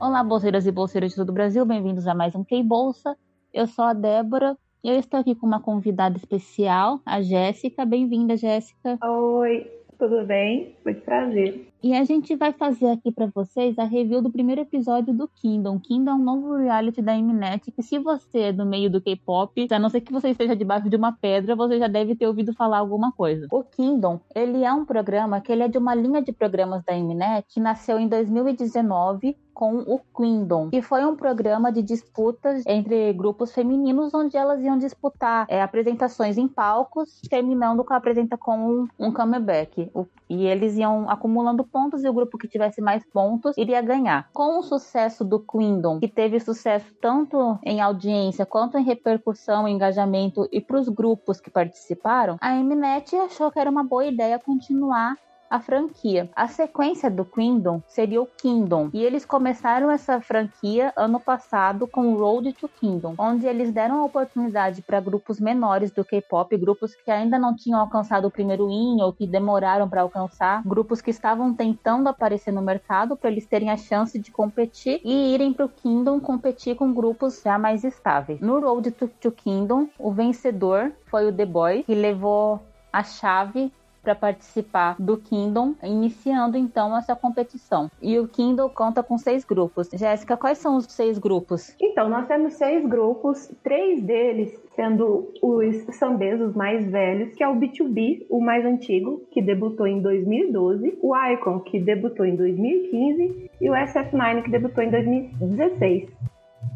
Olá, bolseiras e bolseiros de todo o Brasil, bem-vindos a mais um Key Bolsa. Eu sou a Débora e eu estou aqui com uma convidada especial, a Jéssica. Bem-vinda, Jéssica. Oi, tudo bem? Muito prazer. E a gente vai fazer aqui para vocês a review do primeiro episódio do Kingdom. Kingdom é um novo reality da Mnet que se você é do meio do K-pop, a não ser que você esteja debaixo de uma pedra, você já deve ter ouvido falar alguma coisa. O Kingdom, ele é um programa que ele é de uma linha de programas da Mnet que nasceu em 2019 com o Queendom, que foi um programa de disputas entre grupos femininos onde elas iam disputar é, apresentações em palcos, terminando com a apresenta com um, um comeback. O, e eles iam acumulando pontos e o grupo que tivesse mais pontos iria ganhar. Com o sucesso do Queendom, que teve sucesso tanto em audiência quanto em repercussão, engajamento e para os grupos que participaram, a Mnet achou que era uma boa ideia continuar a franquia. A sequência do Kingdom seria o Kingdom, e eles começaram essa franquia ano passado com Road to Kingdom, onde eles deram a oportunidade para grupos menores do K-pop, grupos que ainda não tinham alcançado o primeiro in ou que demoraram para alcançar, grupos que estavam tentando aparecer no mercado para eles terem a chance de competir e irem para o Kingdom competir com grupos já mais estáveis. No Road to, to Kingdom, o vencedor foi o The Boy, que levou a chave para participar do Kingdom, iniciando então essa competição. E o Kingdom conta com seis grupos. Jéssica, quais são os seis grupos? Então, nós temos seis grupos, três deles sendo os sambesos mais velhos, que é o B2B, o mais antigo, que debutou em 2012, o Icon, que debutou em 2015, e o SF9, que debutou em 2016.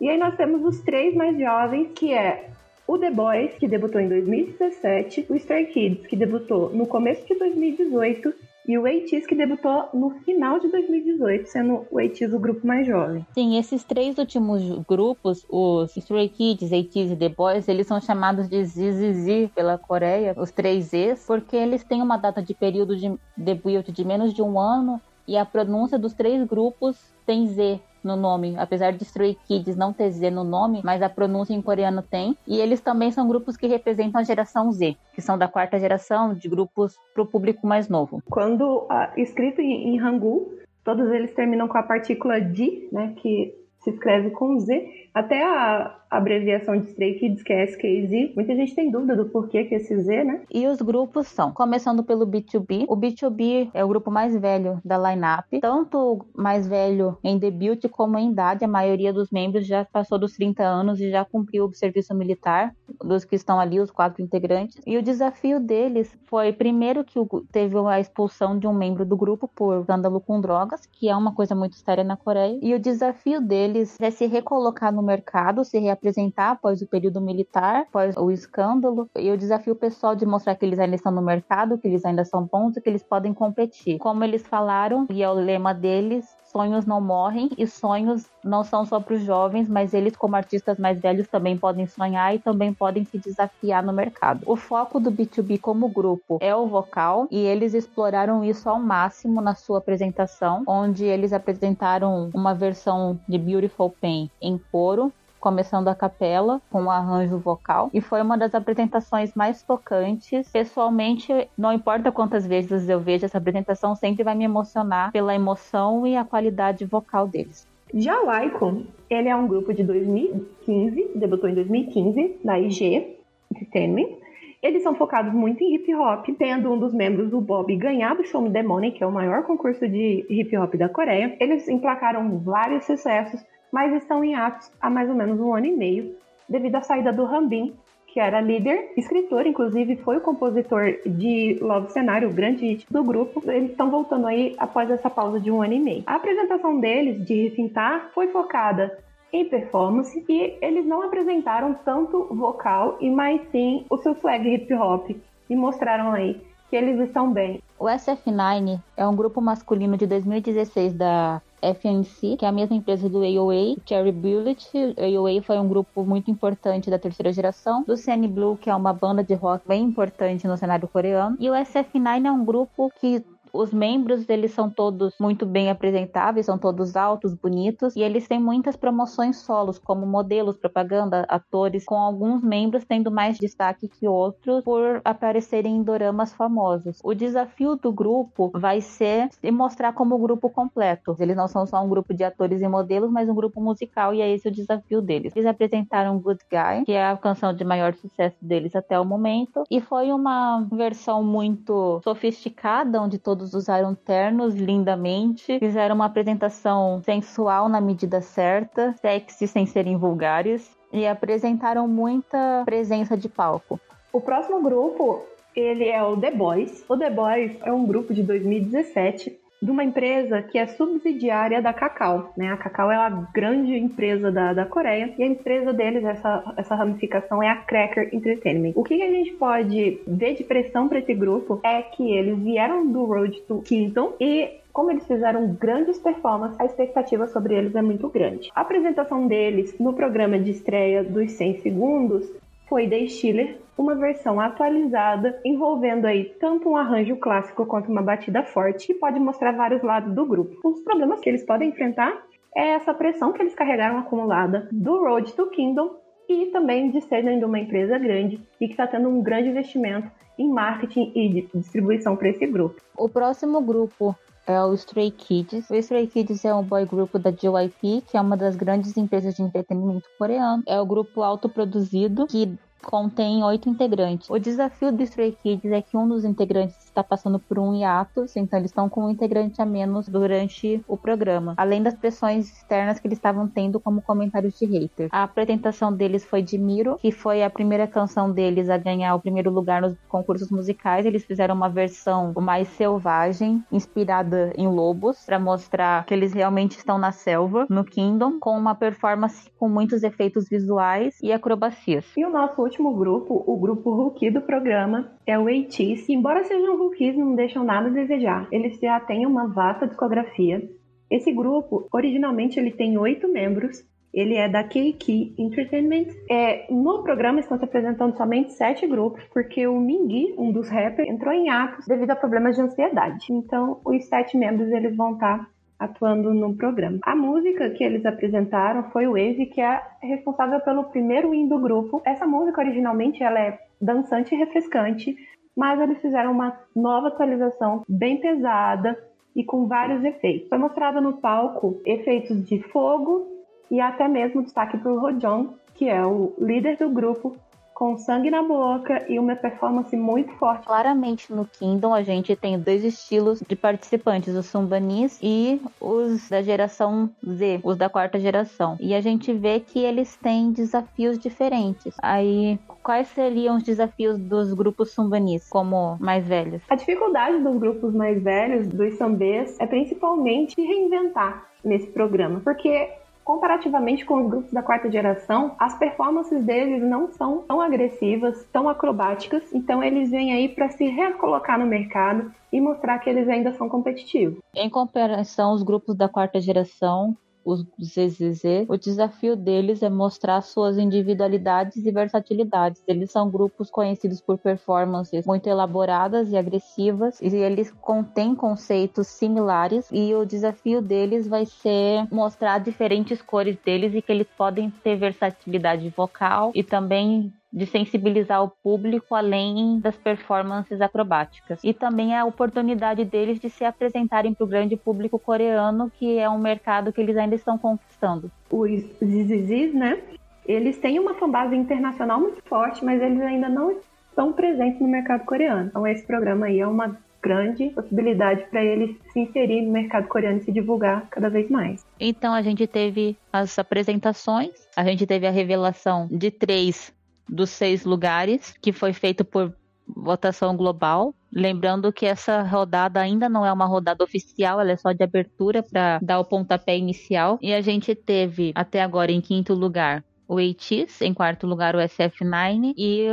E aí nós temos os três mais jovens, que é o The Boys, que debutou em 2017, o Stray Kids, que debutou no começo de 2018, e o ATEEZ que debutou no final de 2018, sendo o ATEEZ o grupo mais jovem. Sim, esses três últimos grupos, os Stray Kids, ATEEZ e The Boys, eles são chamados de ZZZ pela Coreia, os três Zs, porque eles têm uma data de período de debut de menos de um ano e a pronúncia dos três grupos tem Z no nome, apesar de Stray Kids não ter Z no nome, mas a pronúncia em coreano tem. E eles também são grupos que representam a geração Z, que são da quarta geração, de grupos para o público mais novo. Quando uh, escrito em, em Hangul, todos eles terminam com a partícula di, né, que se escreve com Z, até a abreviação de Stray Kids, que é SKZ, muita gente tem dúvida do porquê que é esse Z, né? E os grupos são, começando pelo B2B, o B2B é o grupo mais velho da lineup, tanto mais velho em debut como em idade, a maioria dos membros já passou dos 30 anos e já cumpriu o serviço militar, dos que estão ali, os quatro integrantes. E o desafio deles foi, primeiro, que teve a expulsão de um membro do grupo por escândalo com drogas, que é uma coisa muito séria na Coreia, e o desafio deles é se recolocar no mercado, se reapresentar após o período militar, após o escândalo. E o desafio pessoal de mostrar que eles ainda estão no mercado, que eles ainda são bons e que eles podem competir. Como eles falaram, e é o lema deles, sonhos não morrem e sonhos não são só para os jovens, mas eles, como artistas mais velhos, também podem sonhar e também podem se desafiar no mercado. O foco do B2B como grupo é o vocal e eles exploraram isso ao máximo na sua apresentação, onde eles apresentaram uma versão de Beautiful Pain em coro começando a capela com o arranjo vocal e foi uma das apresentações mais tocantes. Pessoalmente, não importa quantas vezes eu vejo essa apresentação, sempre vai me emocionar pela emoção e a qualidade vocal deles. Já o Icon, ele é um grupo de 2015, debutou em 2015 na IG Entertainment. Eles são focados muito em hip hop, tendo um dos membros, o Bob, ganhado o Show Me The Money, que é o maior concurso de hip hop da Coreia. Eles emplacaram vários sucessos, mas estão em atos há mais ou menos um ano e meio, devido à saída do Rambin, que era líder, escritor, inclusive foi o compositor de Love Cenário, o grande hit do grupo. Eles estão voltando aí após essa pausa de um ano e meio. A apresentação deles, de Rifintar, foi focada em performance e eles não apresentaram tanto vocal e mais sim o seu swag hip hop e mostraram aí que eles estão bem. O SF9 é um grupo masculino de 2016 da FNC, que é a mesma empresa do AOA, Cherry Bullet. AOA foi um grupo muito importante da terceira geração. Do CN Blue, que é uma banda de rock bem importante no cenário coreano. E o SF9 é um grupo que Os membros, eles são todos muito bem apresentáveis, são todos altos, bonitos, e eles têm muitas promoções solos, como modelos, propaganda, atores, com alguns membros tendo mais destaque que outros por aparecerem em doramas famosos. O desafio do grupo vai ser se mostrar como grupo completo. Eles não são só um grupo de atores e modelos, mas um grupo musical, e é esse o desafio deles. Eles apresentaram Good Guy, que é a canção de maior sucesso deles até o momento, e foi uma versão muito sofisticada, onde todos usaram ternos lindamente, fizeram uma apresentação sensual na medida certa, sexy sem serem vulgares, e apresentaram muita presença de palco. O próximo grupo, ele é o The Boys. O The Boys é um grupo de 2017 de uma empresa que é subsidiária da Cacau. Né? A Cacau é a grande empresa da, da Coreia e a empresa deles, essa, essa ramificação, é a Cracker Entertainment. O que a gente pode ver de pressão para esse grupo é que eles vieram do Road to Kingdom e como eles fizeram grandes performances, a expectativa sobre eles é muito grande. A apresentação deles no programa de estreia dos 100 segundos foi Day Stiller, uma versão atualizada envolvendo aí tanto um arranjo clássico quanto uma batida forte que pode mostrar vários lados do grupo. Os problemas que eles podem enfrentar é essa pressão que eles carregaram acumulada do Road to Kingdom e também de serem de uma empresa grande e que está tendo um grande investimento em marketing e distribuição para esse grupo. O próximo grupo é o Stray Kids. O Stray Kids é um boy grupo da JYP, que é uma das grandes empresas de entretenimento coreano. É o grupo autoproduzido que contém oito integrantes. O desafio do Stray Kids é que um dos integrantes está passando por um hiato, então eles estão com um integrante a menos durante o programa, além das pressões externas que eles estavam tendo como comentários de hater. A apresentação deles foi de Miro, que foi a primeira canção deles a ganhar o primeiro lugar nos concursos musicais. Eles fizeram uma versão mais selvagem, inspirada em lobos, para mostrar que eles realmente estão na selva, no Kingdom, com uma performance com muitos efeitos visuais e acrobacias. E o nosso último grupo, o grupo Rookie do programa, é o ATEEZ. Embora sejam rookies, não deixam nada a desejar. Eles já têm uma vasta discografia. Esse grupo, originalmente, ele tem oito membros. Ele é da KK Entertainment. É, no programa estão se apresentando somente sete grupos, porque o Mingi, um dos rappers, entrou em atos devido a problemas de ansiedade. Então, os sete membros eles vão estar atuando no programa. A música que eles apresentaram foi o Wave, que é responsável pelo primeiro win do grupo. Essa música originalmente ela é dançante e refrescante, mas eles fizeram uma nova atualização bem pesada e com vários efeitos. Foi mostrado no palco efeitos de fogo e até mesmo destaque para o Rojong, que é o líder do grupo, com sangue na boca e uma performance muito forte. Claramente no Kingdom a gente tem dois estilos de participantes, os Sumbanis e os da geração Z, os da quarta geração. E a gente vê que eles têm desafios diferentes. Aí, quais seriam os desafios dos grupos Sumbanis, como mais velhos? A dificuldade dos grupos mais velhos, dos sambês, é principalmente reinventar nesse programa, porque comparativamente com os grupos da quarta geração, as performances deles não são tão agressivas, tão acrobáticas, então eles vêm aí para se recolocar no mercado e mostrar que eles ainda são competitivos. Em comparação, os grupos da quarta geração os ZZZ, o desafio deles é mostrar suas individualidades e versatilidades. Eles são grupos conhecidos por performances muito elaboradas e agressivas, e eles contêm conceitos similares, e o desafio deles vai ser mostrar diferentes cores deles e que eles podem ter versatilidade vocal e também de sensibilizar o público além das performances acrobáticas. E também a oportunidade deles de se apresentarem para o grande público coreano, que é um mercado que eles ainda estão conquistando. Os Zizizis, né? Eles têm uma fanbase internacional muito forte, mas eles ainda não estão presentes no mercado coreano. Então esse programa aí é uma grande possibilidade para eles se inserir no mercado coreano e se divulgar cada vez mais. Então a gente teve as apresentações, a gente teve a revelação de três dos seis lugares, que foi feito por votação global. Lembrando que essa rodada ainda não é uma rodada oficial, ela é só de abertura para dar o pontapé inicial. E a gente teve até agora em quinto lugar o ATEEZ, em quarto lugar o SF9 e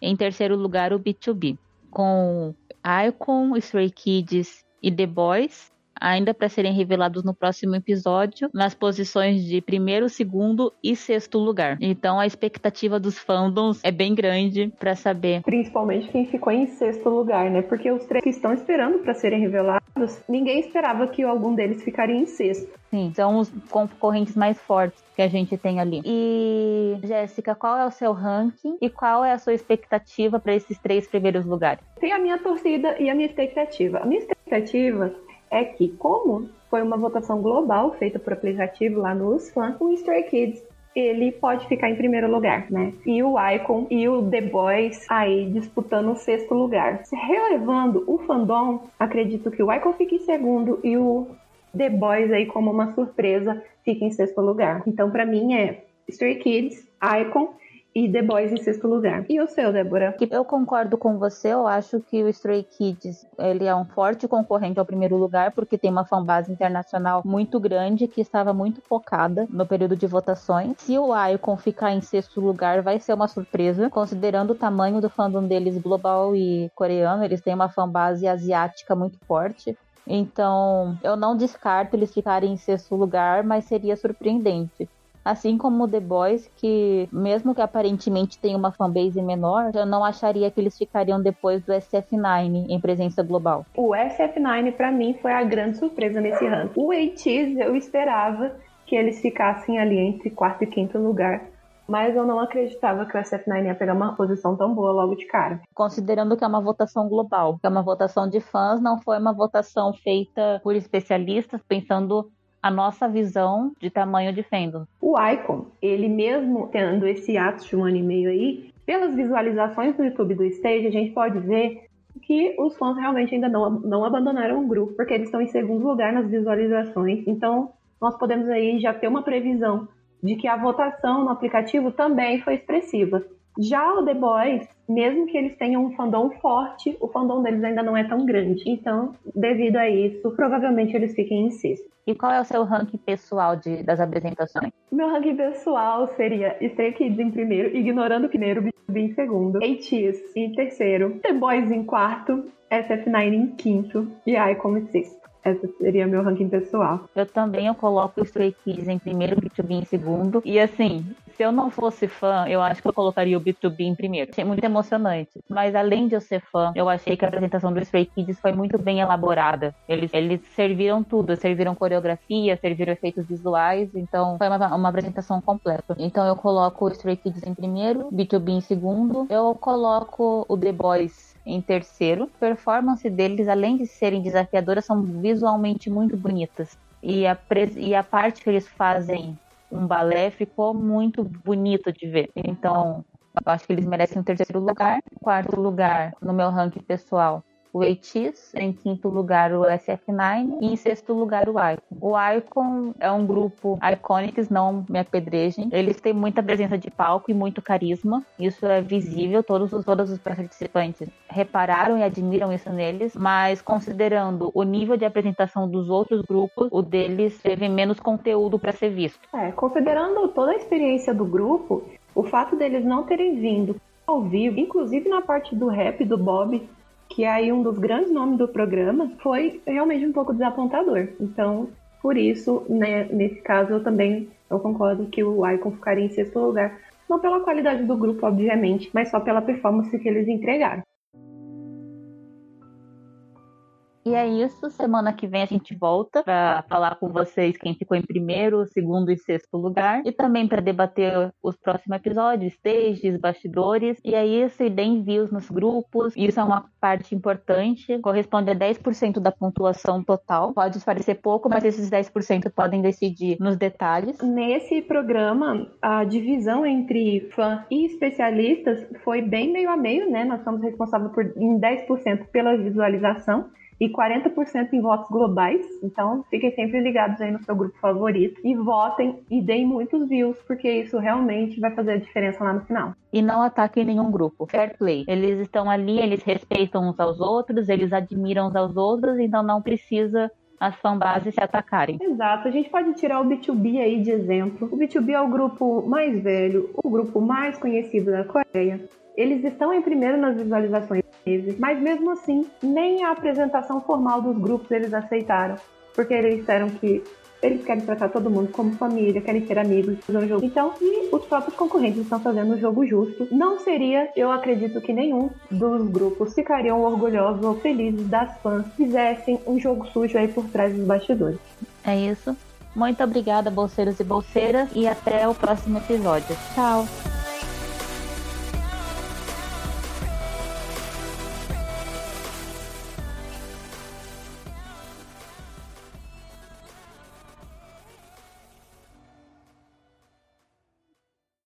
em terceiro lugar o B2B. Com Icon, Stray Kids e The Boys ainda para serem revelados no próximo episódio, nas posições de primeiro, segundo e sexto lugar. Então a expectativa dos fandoms é bem grande para saber. Principalmente quem ficou em sexto lugar, né? Porque os três que estão esperando para serem revelados, ninguém esperava que algum deles ficaria em sexto. Sim, são os concorrentes mais fortes que a gente tem ali. E, Jéssica, qual é o seu ranking e qual é a sua expectativa para esses três primeiros lugares? Tem a minha torcida e a minha expectativa. A minha expectativa é que, como foi uma votação global feita por aplicativo lá nos fãs, o Stray Kids ele pode ficar em primeiro lugar, né? E o Icon e o The Boys aí disputando o sexto lugar. Relevando o fandom, acredito que o Icon fique em segundo e o The Boys aí como uma surpresa fica em sexto lugar. Então para mim é Stray Kids, Icon e The Boys em sexto lugar. E o seu, Débora? Eu concordo com você, eu acho que o Stray Kids ele é um forte concorrente ao primeiro lugar, porque tem uma fanbase internacional muito grande que estava muito focada no período de votações. Se o Icon ficar em sexto lugar, vai ser uma surpresa, considerando o tamanho do fandom deles global e coreano, eles têm uma fanbase asiática muito forte. Então, eu não descarto eles ficarem em sexto lugar, mas seria surpreendente. Assim como o The Boys, que mesmo que aparentemente tenha uma fanbase menor, eu não acharia que eles ficariam depois do SF9 em presença global. O SF9 para mim foi a grande surpresa nesse ranking. O ATEEZ eu esperava que eles ficassem ali entre quarto e quinto lugar mas eu não acreditava que o SF9 ia pegar uma posição tão boa logo de cara. Considerando que é uma votação global, que é uma votação de fãs, não foi uma votação feita por especialistas pensando a nossa visão de tamanho de fandom. O Icon, ele mesmo tendo esse ato de um ano e meio aí, pelas visualizações no YouTube do Stage, a gente pode ver que os fãs realmente ainda não, não abandonaram o grupo, porque eles estão em segundo lugar nas visualizações. Então, nós podemos aí já ter uma previsão de que a votação no aplicativo também foi expressiva. Já o The Boys, mesmo que eles tenham um fandom forte, o fandom deles ainda não é tão grande. Então, devido a isso, provavelmente eles fiquem em sexto. E qual é o seu ranking pessoal de, das apresentações? Meu ranking pessoal seria Stray Kids em primeiro, ignorando o primeiro, B em segundo, ATEEZ em terceiro, The Boys em quarto, SF9 em quinto e Icon em sexto. Esse seria meu ranking pessoal. Eu também eu coloco o Stray Kids em primeiro, B2B em segundo. E assim, se eu não fosse fã, eu acho que eu colocaria o B2B em primeiro. Achei muito emocionante. Mas além de eu ser fã, eu achei que a apresentação do Stray Kids foi muito bem elaborada. Eles, eles serviram tudo, serviram coreografia, serviram efeitos visuais, então foi uma, uma apresentação completa. Então eu coloco o Stray Kids em primeiro, B2B em segundo. Eu coloco o The Boys em terceiro. A performance deles, além de serem desafiadoras, são visualmente muito bonitas. E a, e a parte que eles fazem um balé ficou muito bonito de ver. Então, eu acho que eles merecem o terceiro lugar. Quarto lugar no meu ranking pessoal, o ATEEZ, em quinto lugar o SF9 e em sexto lugar o Icon. O Icon é um grupo Iconics, não me apedrejem. Eles têm muita presença de palco e muito carisma. Isso é visível, todos os, todos os participantes repararam e admiram isso neles, mas considerando o nível de apresentação dos outros grupos, o deles teve menos conteúdo para ser visto. É, considerando toda a experiência do grupo, o fato deles não terem vindo ao vivo, inclusive na parte do rap do Bob, que aí um dos grandes nomes do programa, foi realmente um pouco desapontador. Então, por isso, né, nesse caso, eu também eu concordo que o Icon ficaria em sexto lugar. Não pela qualidade do grupo, obviamente, mas só pela performance que eles entregaram. E é isso. Semana que vem a gente volta para falar com vocês quem ficou em primeiro, segundo e sexto lugar. E também para debater os próximos episódios, stages, bastidores. E é isso. E deem views nos grupos. Isso é uma parte importante. Corresponde a 10% da pontuação total. Pode parecer pouco, mas esses 10% podem decidir nos detalhes. Nesse programa, a divisão entre fã e especialistas foi bem meio a meio, né? Nós somos responsáveis por em 10% pela visualização e 40% em votos globais. Então, fiquem sempre ligados aí no seu grupo favorito e votem e deem muitos views, porque isso realmente vai fazer a diferença lá no final. E não ataquem nenhum grupo. Fair play. Eles estão ali, eles respeitam uns aos outros, eles admiram uns aos outros, então não precisa as fanbases se atacarem. Exato, a gente pode tirar o B2B aí de exemplo. O B2B é o grupo mais velho, o grupo mais conhecido da Coreia. Eles estão em primeiro nas visualizações, mas mesmo assim, nem a apresentação formal dos grupos eles aceitaram. porque eles disseram que eles querem tratar todo mundo como família, querem ser amigos, fazer um jogo. Então, se os próprios concorrentes estão fazendo um jogo justo, não seria, eu acredito que nenhum dos grupos ficariam orgulhosos ou felizes das fãs fizessem um jogo sujo aí por trás dos bastidores. É isso. Muito obrigada, bolseiros e bolseiras, e até o próximo episódio. Tchau!